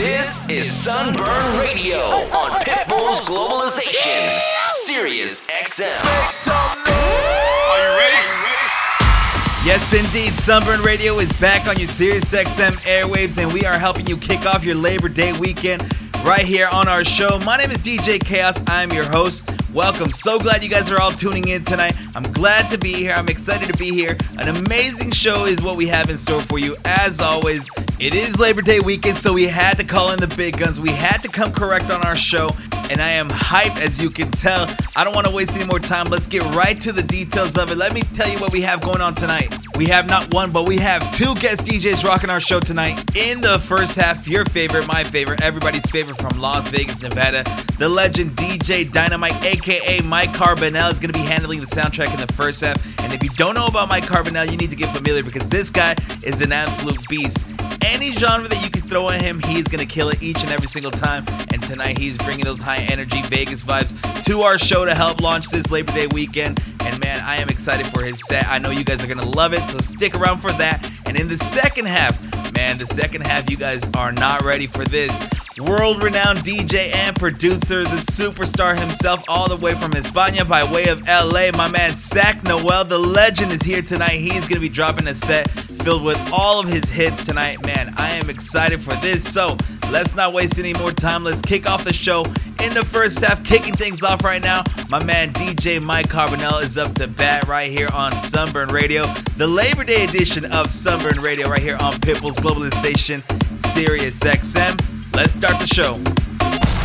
This is Sunburn Radio on Pitbull's Globalization, Sirius XM. Are you ready? Yes, indeed. Sunburn Radio is back on your Sirius XM airwaves, and we are helping you kick off your Labor Day weekend right here on our show. My name is DJ Chaos. I'm your host. Welcome. So glad you guys are all tuning in tonight. I'm glad to be here. I'm excited to be here. An amazing show is what we have in store for you. As always, it is Labor Day weekend, so we had to call in the big guns. We had to come correct on our show, and I am hyped as you can tell. I don't want to waste any more time. Let's get right to the details of it. Let me tell you what we have going on tonight. We have not one, but we have two guest DJs rocking our show tonight. In the first half, your favorite, my favorite, everybody's favorite from Las Vegas, Nevada, the legend DJ Dynamite, aka Mike Carbonell, is going to be handling the soundtrack in the first half. And if you don't know about Mike Carbonell, you need to get familiar because this guy is an absolute beast. Any genre that you can throw at him, he's going to kill it each and every single time. And tonight, he's bringing those high energy Vegas vibes to our show to help launch this Labor Day weekend. And man, I am excited for his set. I know you guys are going to love it, so stick around for that. And in the second half, man, the second half, you guys are not ready for this. World renowned DJ and producer, the superstar himself, all the way from España by way of LA. My man, Sak Noel, the legend, is here tonight. He's going to be dropping a set filled with all of his hits tonight. Man, I am excited for this. So let's not waste any more time. Let's kick off the show in the first half. Kicking things off right now, my man DJ Mike Carbonell is up to bat right here on Sunburn Radio, the Labor Day edition of Sunburn Radio, right here on Pitbull's Globalization, Sirius XM. Let's start the show.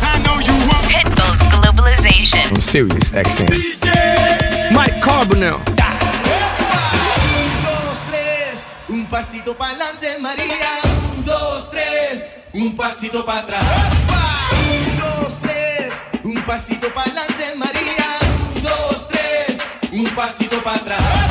I know you want Pitbull's Globalization. on Sirius XM. DJ. Mike Carbonell. Un, dos, un pasito para adelante, María. Un, dos, tres, un pasito para atrás. Un, dos, tres, un pasito para adelante, María. Un, dos, tres, un pasito para atrás.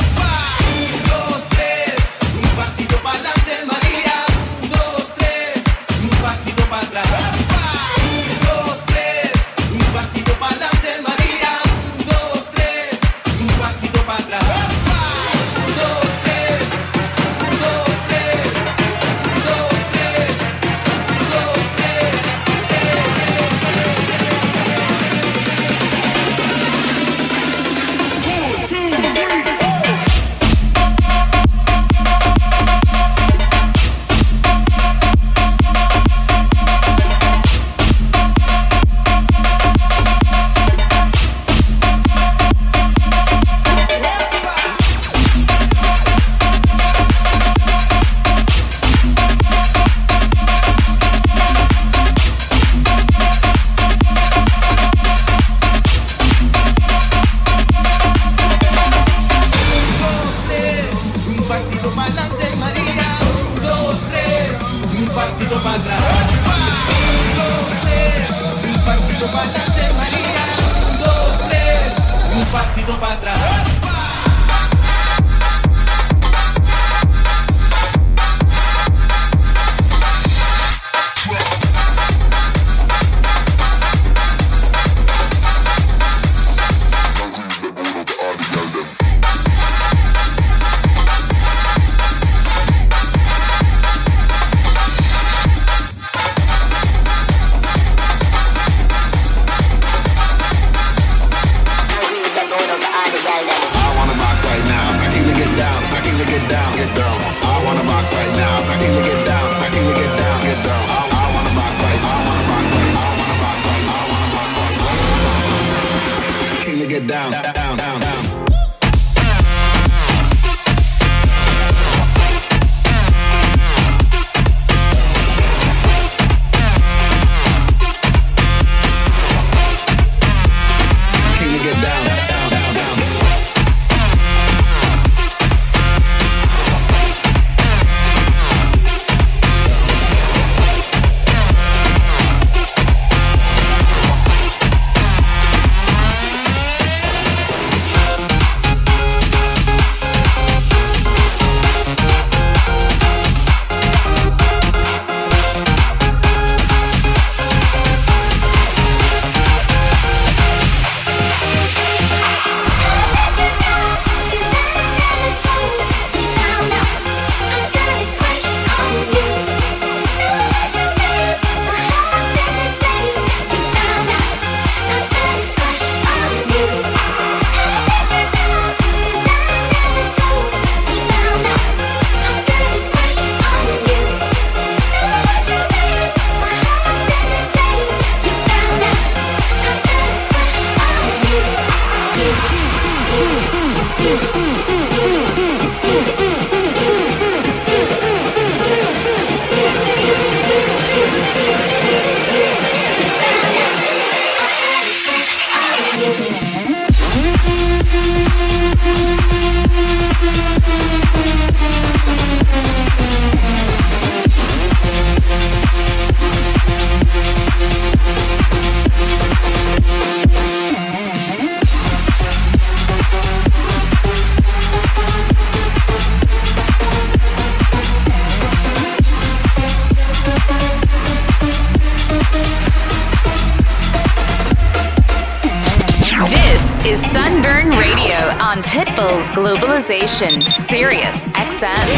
Globalization, Sirius XM.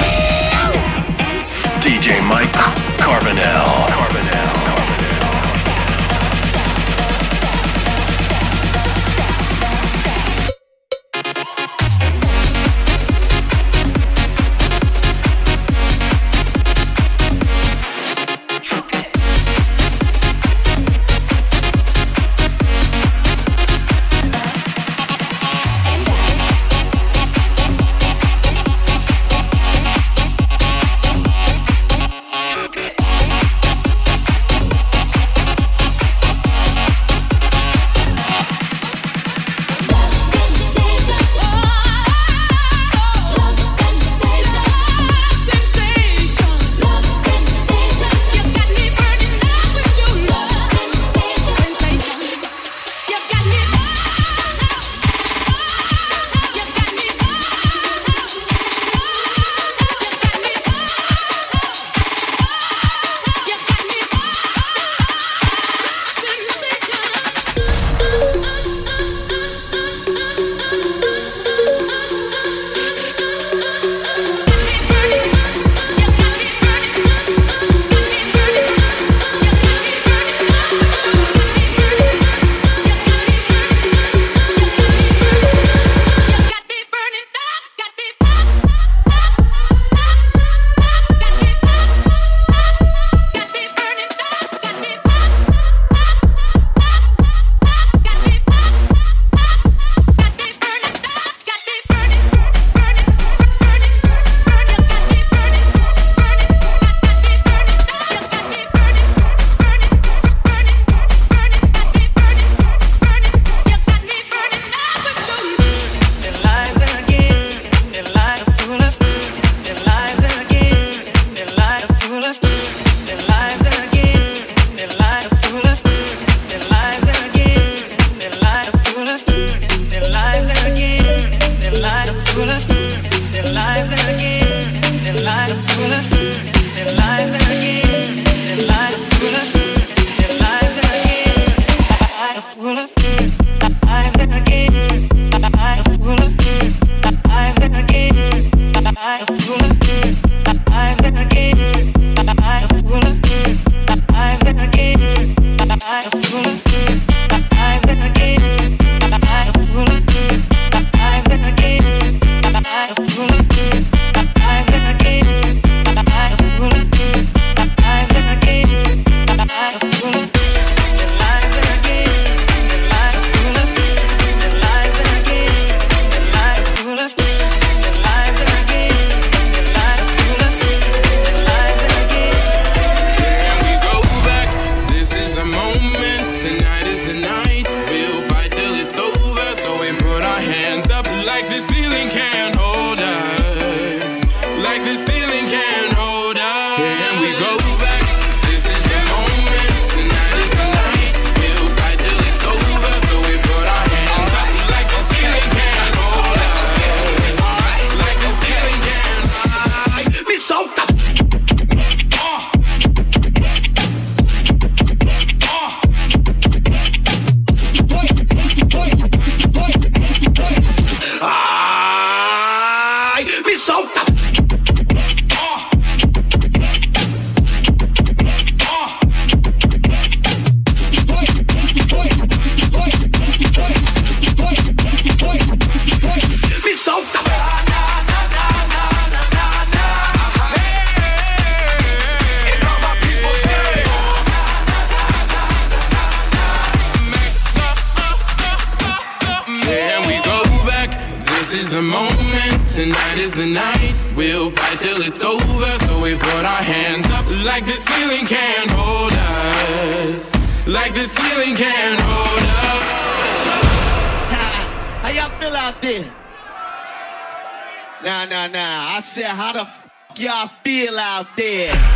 DJ Mike Carbonell. Carbonell.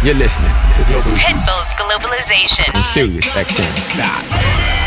You're listening to Global Pitbull's Globalization. Sirius XM. Nah.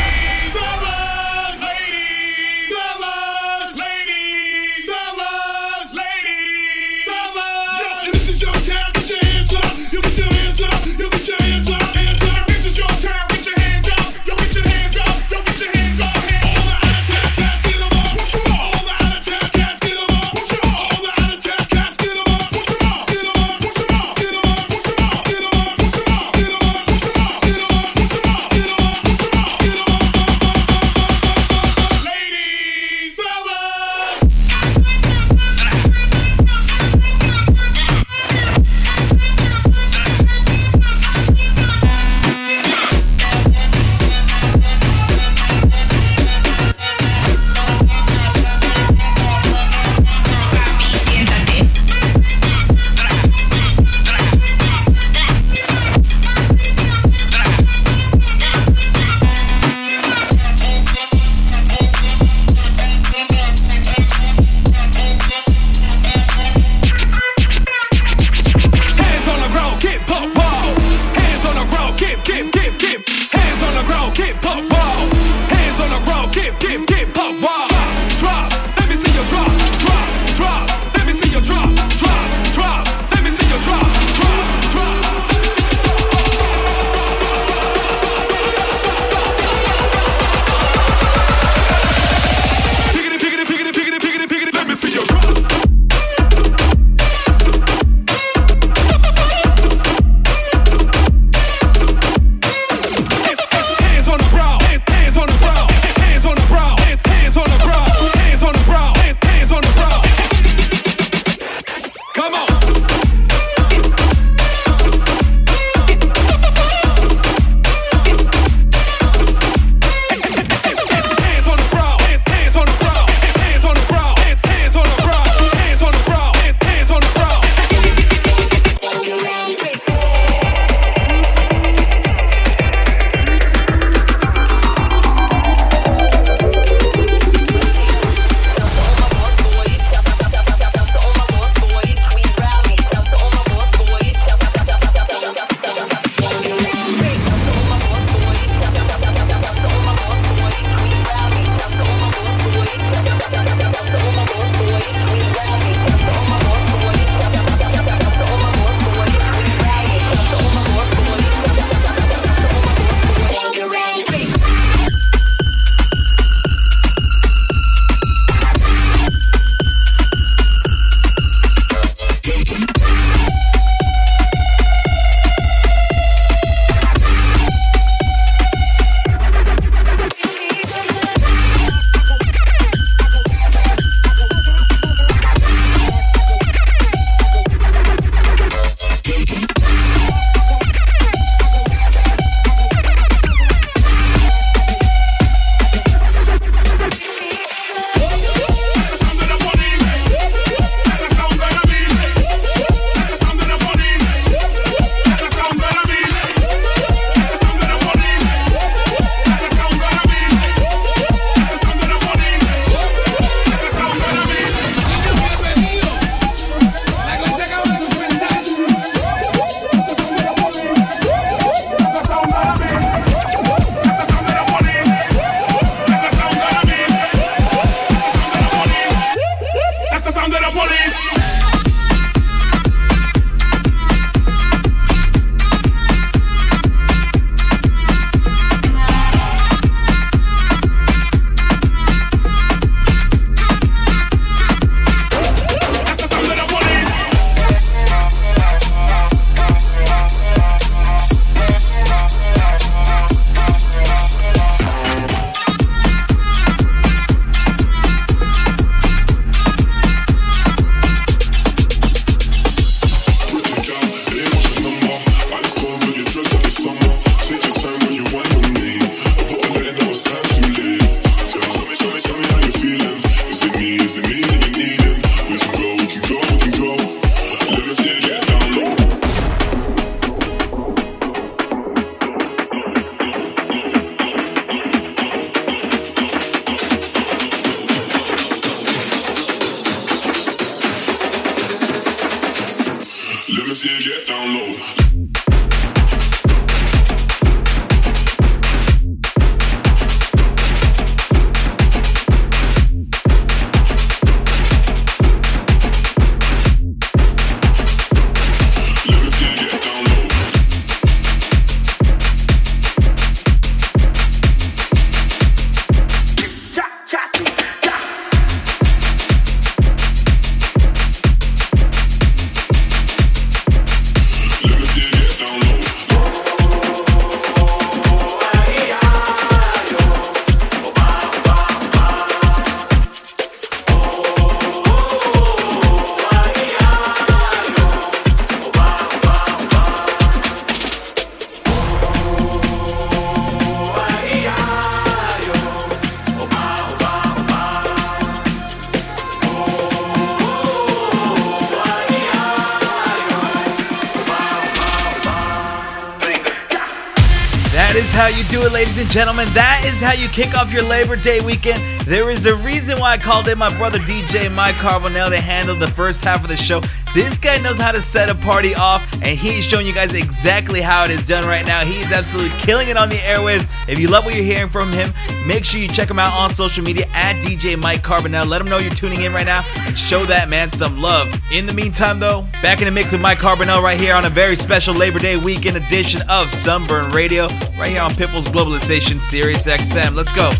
Kick off your Labor Day weekend. There is a reason why I called in my brother DJ Mike Carbonell to handle the first half of the show. This guy knows how to set a party off, and he's showing you guys exactly how it is done right now. He is absolutely killing it on the airways. If you love what you're hearing from him, make sure you check him out on social media at DJ Mike Carbonell. Let him know you're tuning in right now and show that man some love. In the meantime, though, back in the mix with Mike Carbonell right here on a very special Labor Day weekend edition of Sunburn Radio, right here on Pitbull's Globalization Sirius XM. Let's go.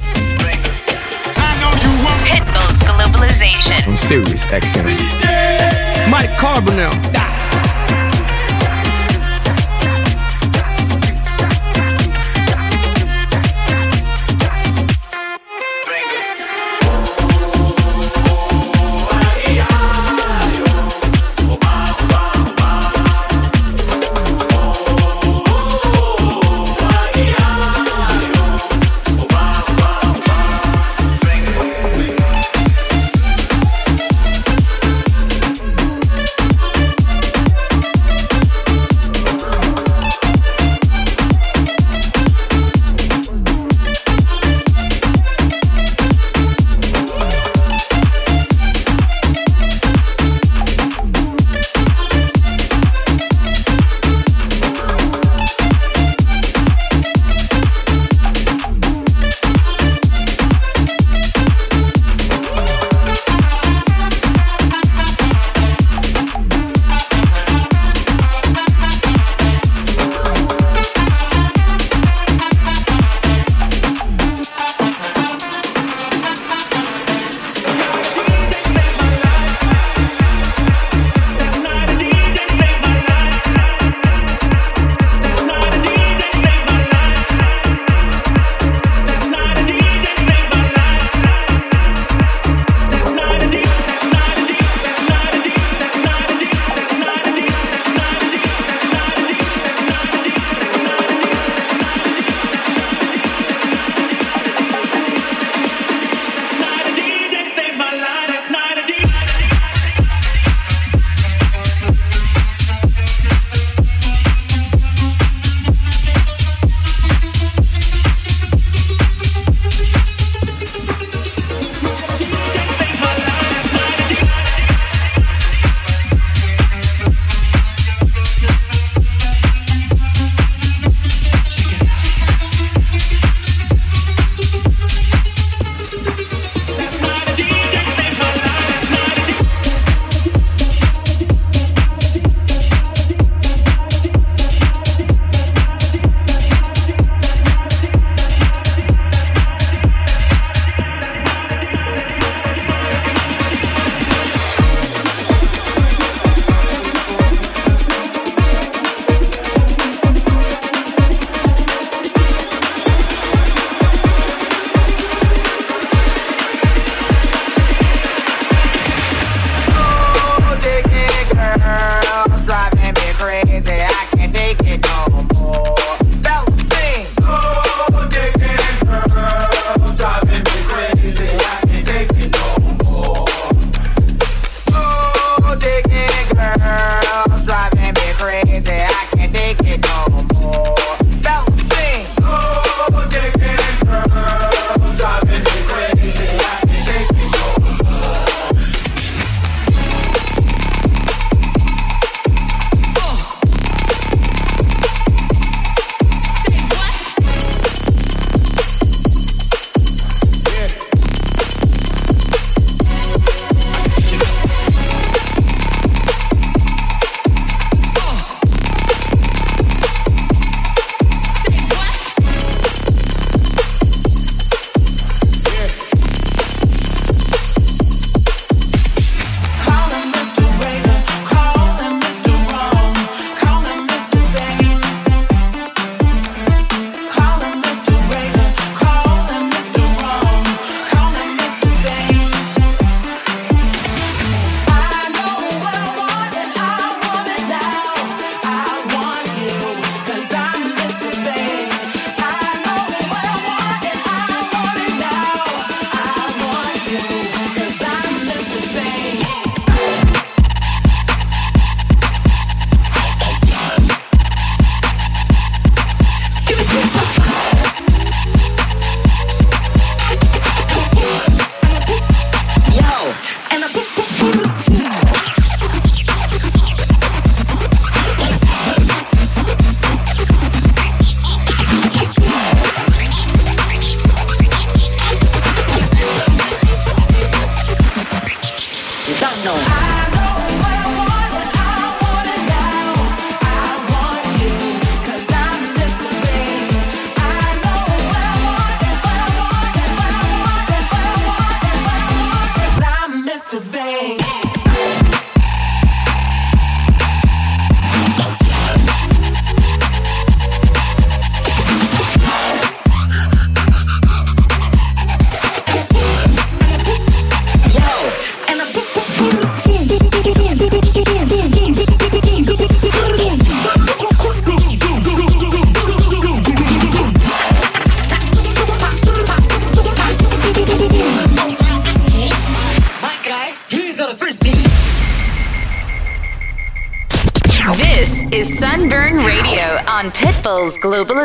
Pitbull's Globalization on Sirius XM. Mike Carbonell.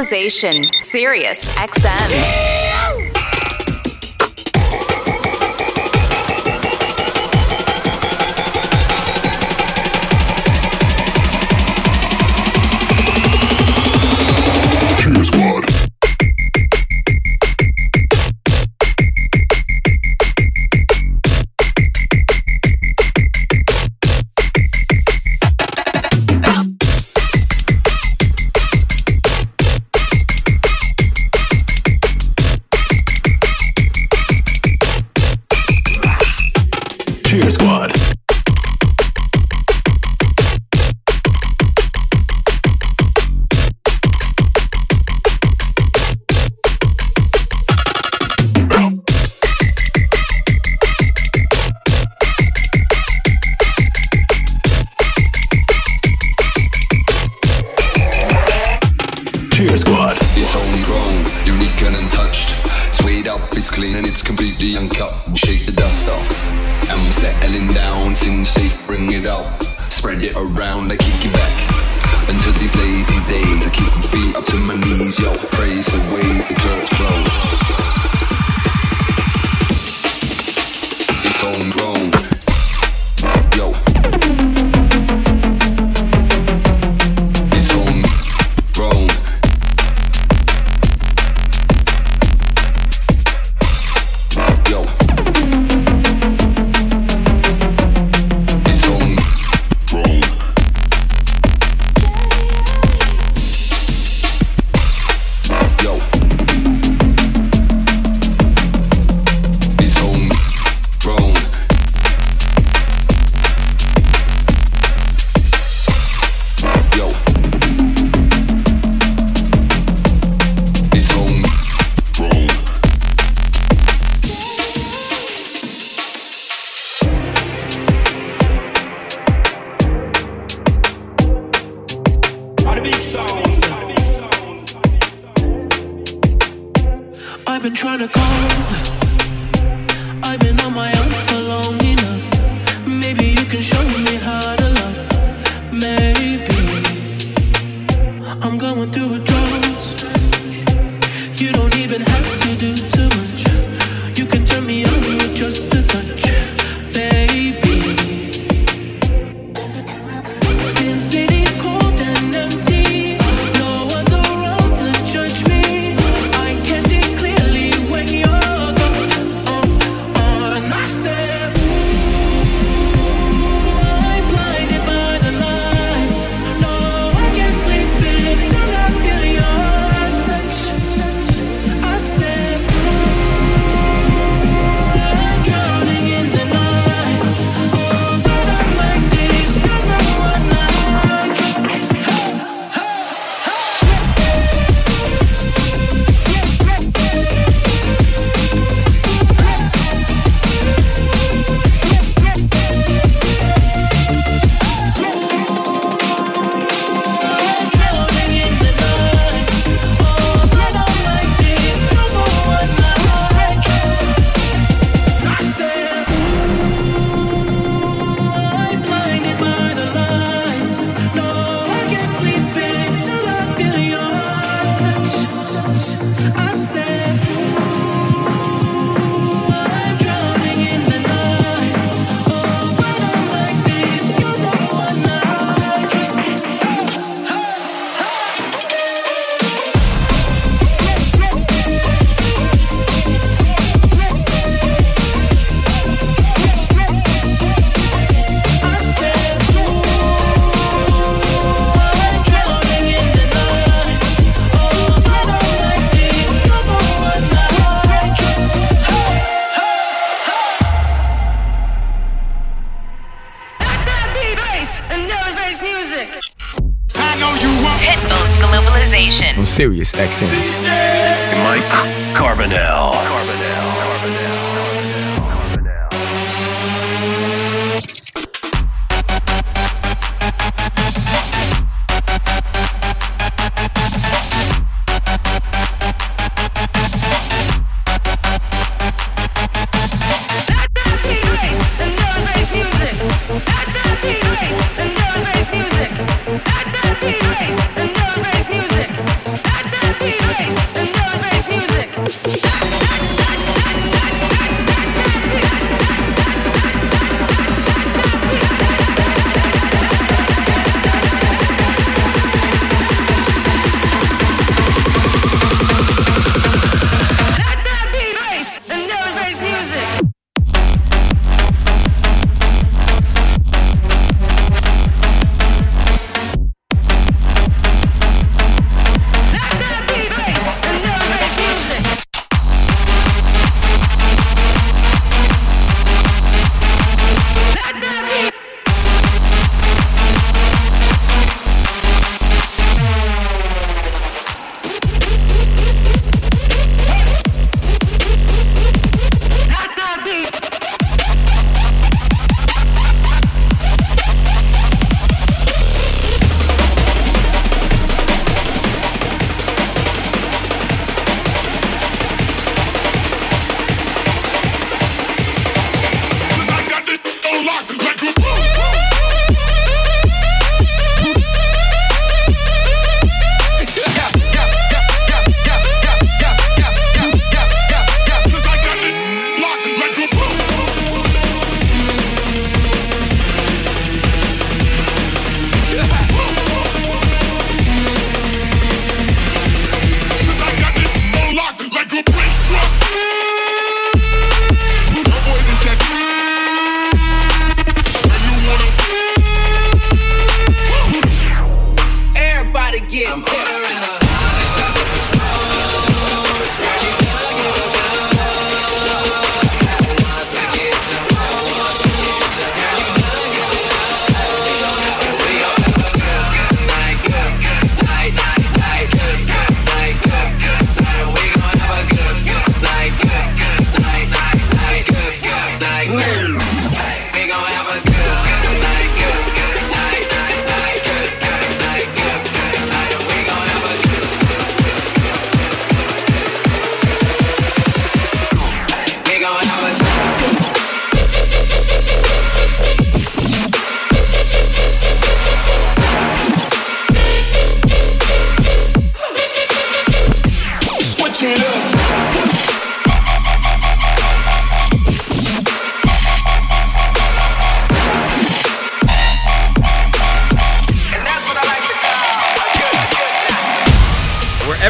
Globalization, Sirius XM. On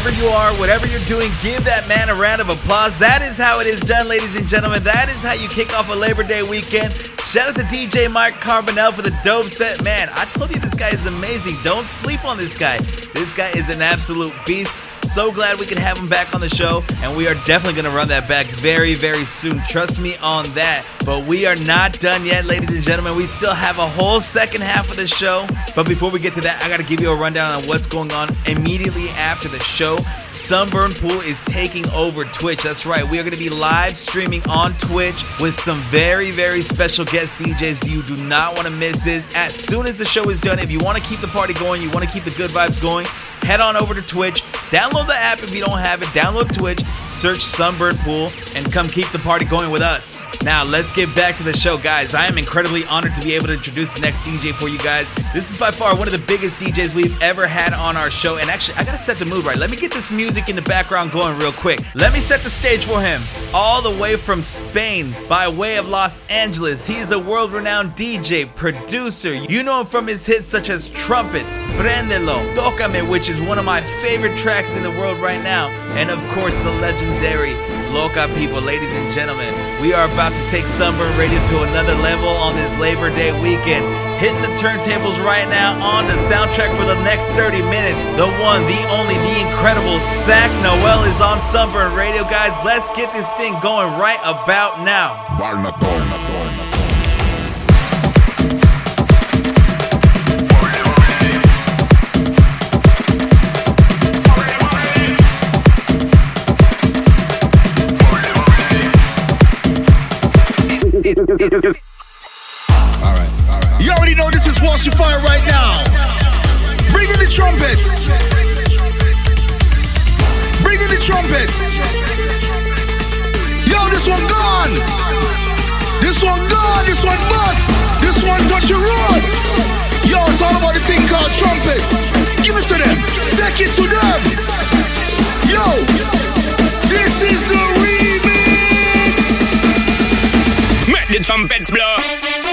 Wherever you are, whatever you're doing, give that man a round of applause. That is how it is done, ladies and gentlemen. That is how you kick off a Labor Day weekend. Shout out to DJ Mark Carbonell for the dope set. Man, I told you this guy is amazing. Don't sleep on this guy. This guy is an absolute beast. So glad we can have him back on the show, and we are definitely going to run that back very, very soon. Trust me on that. But we are not done yet, ladies and gentlemen. We still have a whole second half of the show. But before we get to that, I got to give you a rundown on what's going on immediately after the show. Sunburn Pool is taking over Twitch. That's right. We are going to be live streaming on Twitch with some very, very special guest DJs you do not want to miss. Is as soon as the show is done, if you want to keep the party going, you want to keep the good vibes going, head on over to Twitch. Download the app if you don't have it. Download Twitch, search Sunburn Pool, and come keep the party going with us. Now, let's get back to the show, guys. I am incredibly honored to be able to introduce the next DJ for you guys. This is by far one of the biggest DJs we've ever had on our show. And actually, I gotta set the mood right. Let me get this music in the background going real quick. Let me set the stage for him. All the way from Spain, by way of Los Angeles, he is a world renowned DJ, producer. You know him from his hits such as Trumpets, Prendelo, Tócame, which is one of my favorite tracks in the world right now, and of course, the legendary Loca people, ladies and gentlemen. We are about to take Sunburn Radio to another level on this Labor Day weekend. Hitting the turntables right now on the soundtrack for the next 30 minutes. The one, the only, the incredible Sak Noel is on Sunburn Radio, guys. Let's get this thing going right about now. You already know this is Your Fire right now. Bring in the trumpets. Bring in the trumpets. Yo, this one gone. This one gone. This one bust. This one touch your road. Yo, it's all about the thing called trumpets. Give it to them. Take it to them. Yo, this is the remix. The trumpets blow.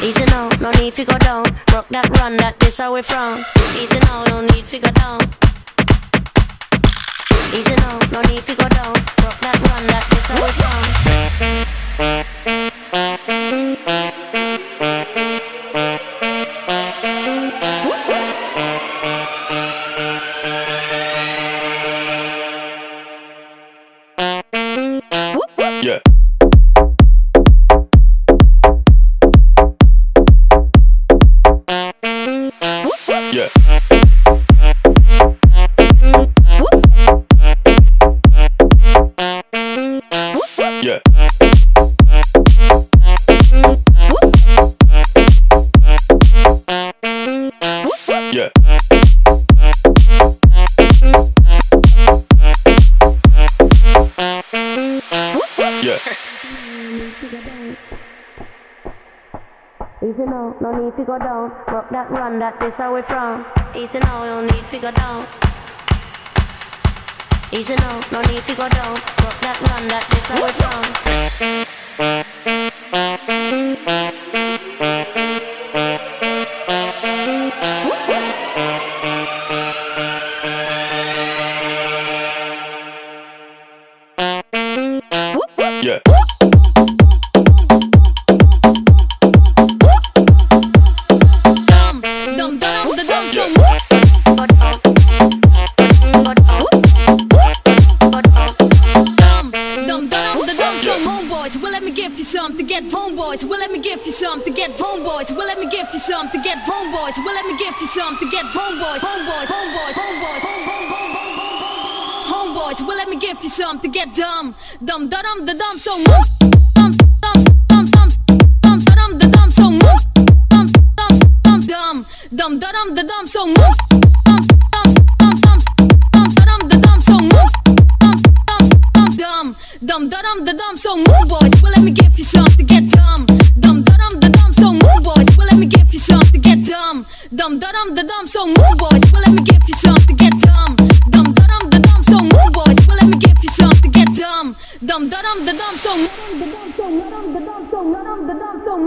Easy now, no need to go down. Rock that run, that this how we from. Easy now, no need to go down. Easy now, no need to go down. Rock that run, that this how we from. That run, that this how we from. Easy now, no need to go down. Easy now, no need to go down. Rock that run, that this how we from. get dumb, dumb, da dum, da dum, so mums, dumb, dumb, dumb, dumb, dumb, da dum, da dum, so mums, dumb, dumb, dumb, dumb, dumb, da dum, da dum, so mums, dumb, dumb, dumb, dumb, dumb, da dum, da dum, so mums, dumb, dumb, dumb, dumb, dumb, da dum, da dum, so move boys, well let me get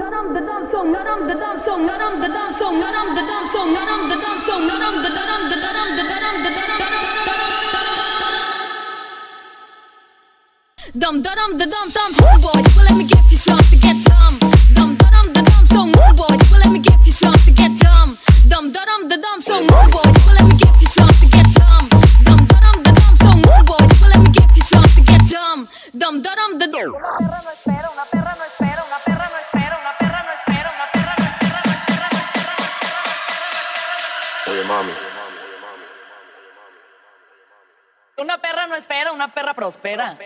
naram dadam song naram dadam song naram dadam song naram dadam song naram dadam song naram dadaram dadaram dadaram dadaram Dum daram dadam some more boys well let me give you some to get dumb Dum daram dadam some more boys well let me give you some to get dumb Dum daram dadam some more boys well let me give you some to get dumb Dum daram dadam some more boys well let me give you some to get dumb Dum daram dadam perra no espera, una perra prospera.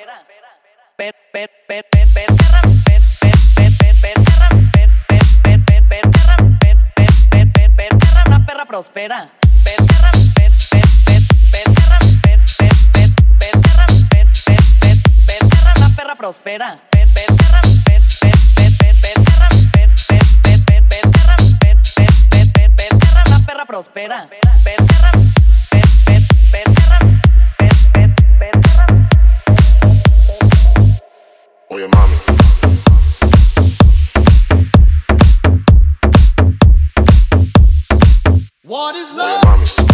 Una perra prospera. Una perra prospera. Una perra prospera. What is love?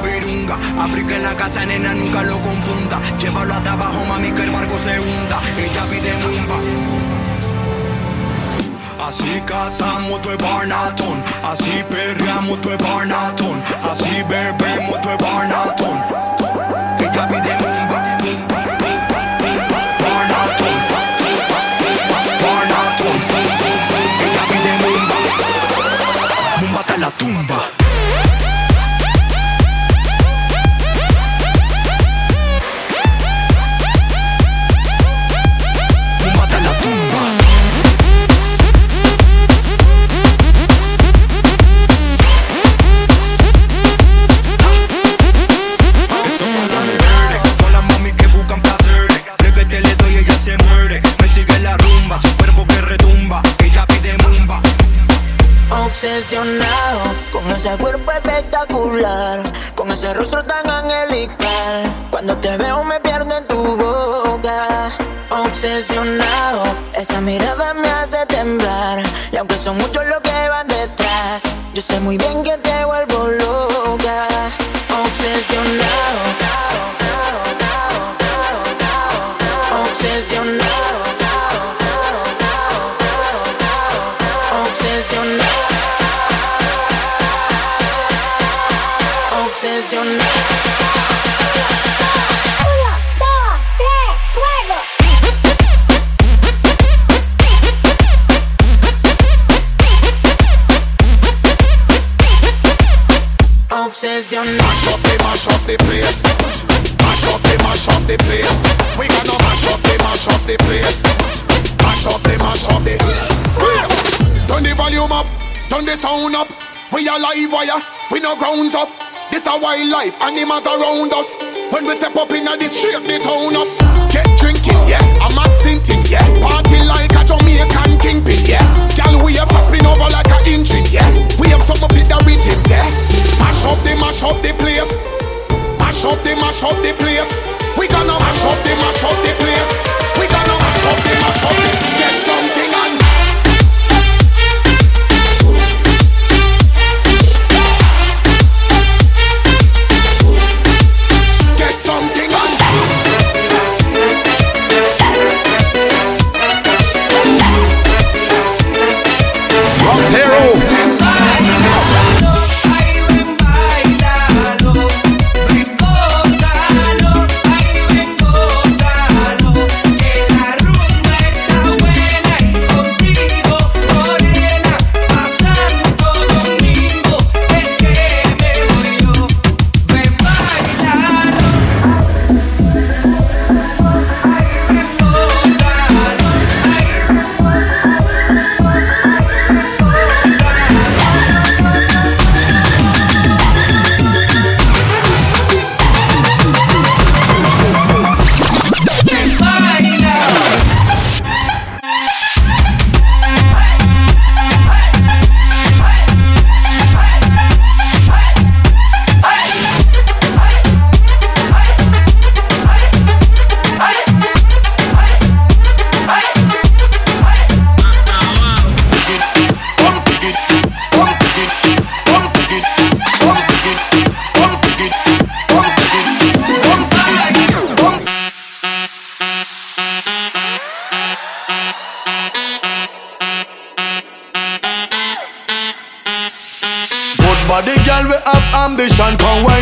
virunga. África en la casa, nena, nunca lo confunda. Llévalo hasta abajo, mami, que el barco se hunda. Ella pide mumba. Así cazamos tu barnatón, así perreamos tu barnatón, así bebemos tu barnatón. Ella pide mumba. Barnatón, barnatón. Ella pide mumba. Mumba hasta la tumba. Ese cuerpo espectacular, con ese rostro tan angelical. Cuando te veo me pierdo en tu boca. Obsesionado, esa mirada me hace temblar. Y aunque son muchos los que van detrás, yo sé muy bien que te vuelvo loca. Turn the sound up. We are live wire, we no grounds up. This a wildlife, animals around us. When we step up in a this straight the town up. Get drinking, yeah. I'm mad sinting, yeah. Party like a Jamaican kingpin, yeah. Girl, we have spin over like a engine, yeah. We have some of it that rhythm, yeah. Mash up the mash up the place. Mash up the mash up the place. We gonna mash up the mash up the place. We gonna mash up the mash up the. Get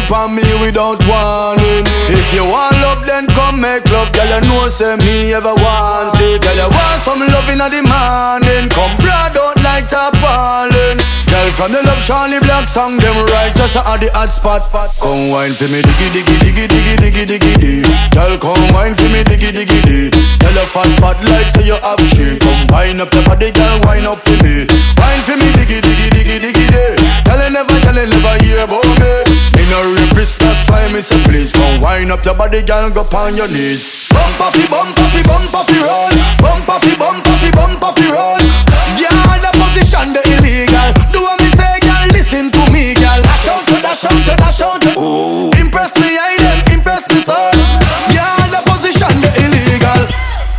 For me without warning. If you want love, then come make love. Girl, you know say me ever want it. Girl, you want some love in the morning. Come broad out like tarpaulin. Girl from the love Charlie Black song, them right just at the hot spot. Come wine for me, diggy diggy diggy diggy diggy diggy diggy. Girl, come wine for me, diggy diggy diggy. Girl, you fat fat like say you have shit. Come wine up your body, girl, wine up for me. Wine for me, diggy diggy diggy diggy diggy. You never, you never hear about me. Me no rapist, that's why me say please come wine up your body, girl, go on your knees. Bump off, bump off, bump off, roll. Bump off, bump off, bump off, roll. Girl, the position the illegal. Do what me say, girl, listen to me, girl. Dash out to dash out to dash out to. Ooh. Impress me, I then impress me, son. Girl, the position the illegal.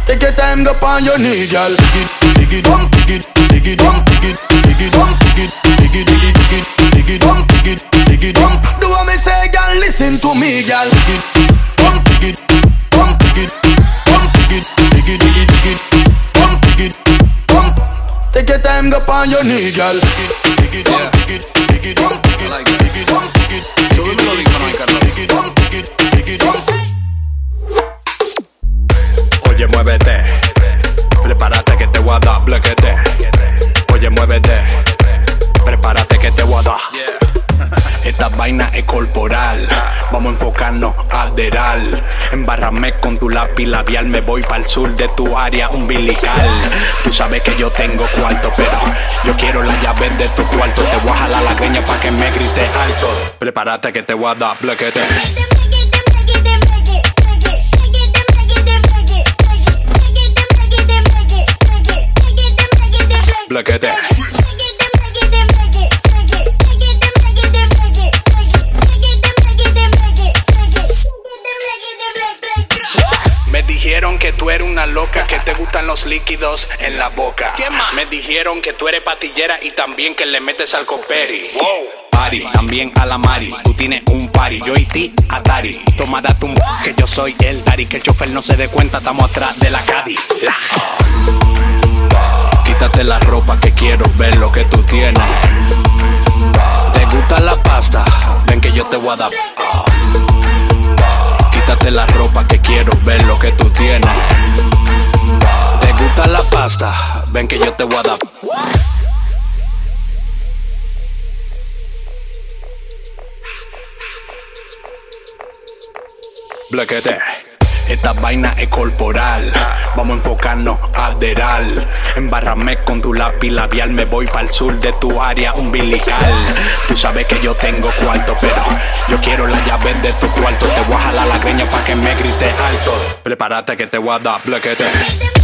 Take your time, go on your knee, girl. Dig it, dig it, dig it, dig it, bump, dig it, dig it, bump, dig it, dig it, dig it, dig it, dig it, bump, dig it, dig it, bump. Do what me say, girl, listen to me, girl. Dig it, bump, dig it, bump, dig it, bump, dig it, dig it, dig it, dig it, bump, dig it, bump. Take your time, go on your knee, girl. Dig it, dig it, bump, dig it, dig it, bump, dig it, dig it, bump, dig it, dig it, dig it, dig it, bump, dig it, dig it, bump. Oye, muévete. Prepárate que te voy a dar blequete. Oye, muévete. Prepárate que te voy a dar. Esta vaina es corporal. Vamos a enfocarnos aderal. Embárrame con tu lápiz labial. Me voy para el sur de tu área umbilical. Tú sabes que yo tengo cuarto, pero yo quiero la llave de tu cuarto. Te voy a jalar la greña para que me grites alto. Prepárate que te voy a dar blequete. Blequete. Gustan los líquidos en la boca. ¿Qué más? Me dijeron que tú eres patillera y también que le metes al coperi. Wow. También a la Mari. Tú tienes un party, yo y ti, Atari. Toma, date un que yo soy el Dari. Que el chofer no se dé cuenta, estamos atrás de la Caddy. La. Quítate la ropa que quiero ver lo que tú tienes. ¿Te gusta la pasta? Ven que yo te voy a dar. Quítate la ropa que quiero ver lo que tú tienes. ¿Te gusta la pasta? Ven que yo te voy a dar. Blequete. Esta vaina es corporal. Vamos a enfocarnos a aderal. Embárrame con tu lápiz labial. Me voy para el sur de tu área umbilical. Tú sabes que yo tengo cuarto, pero yo quiero la llave de tu cuarto. Te voy a jalar la greña para que me grites alto. Prepárate que te voy a dar. Blequete.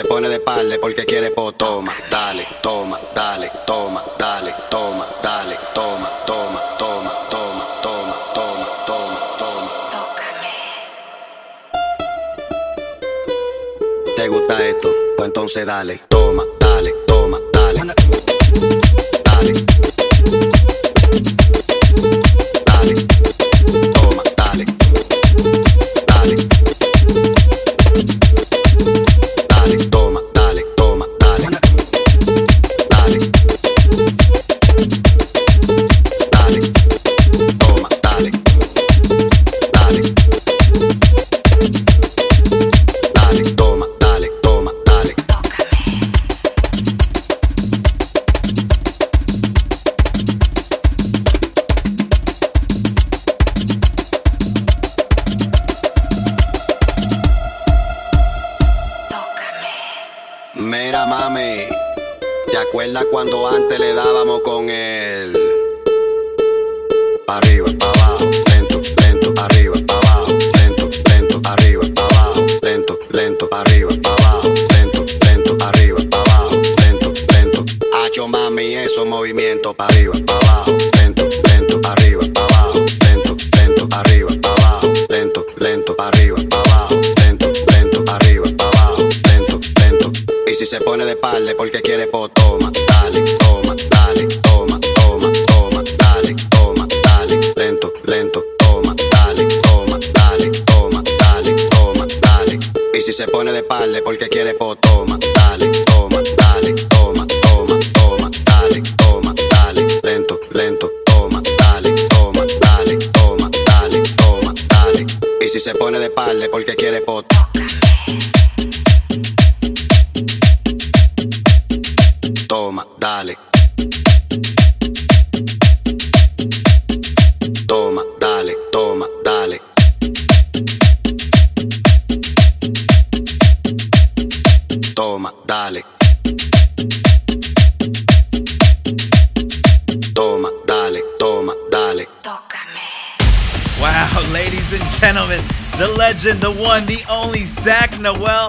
Se pone de parle porque quiere po, toma, dale, toma, dale, toma, dale, toma, dale, toma, toma, toma, toma, toma, toma, toma, toma. ¿Te gusta esto? Pues entonces dale, si se pone de parle porque quiere po, toma, dale, toma, dale, toma, toma, toma, dale, toma, dale, lento, lento, toma, dale, toma, dale, toma, dale, toma, dale. Y si se pone de parle porque quiere po, legend, the one, the only Sak Noel.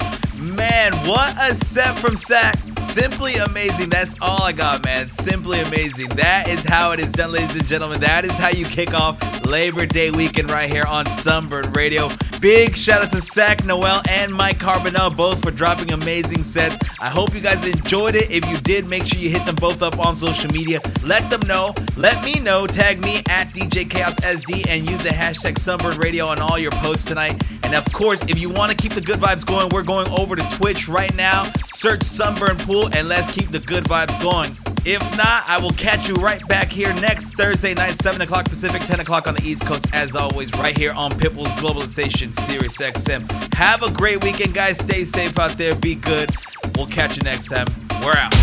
Man, what a set from Sak. Simply amazing. That's all I got, man. Simply amazing. That is how it is done, ladies and gentlemen. That is how you kick off Labor Day weekend right here on Sunburn Radio. Big shout out to Sak Noel and Mike Carbonell, both for dropping amazing sets. I hope you guys enjoyed it. If you did, make sure you hit them both up on social media. Let them know. Let me know. Tag me at DJ Chaos SD and use the hashtag Sunburn Radio on all your posts tonight. And of course, if you want to keep the good vibes going, we're going over to Twitch right now. Search Sunburn Pool and let's keep the good vibes going. If not, I will catch you right back here next Thursday night, 7 o'clock Pacific, 10 o'clock on the East Coast, as always, right here on Pitbull's Globalization Sirius XM. Have a great weekend, guys. Stay safe out there. Be good. We'll catch you next time. We're out.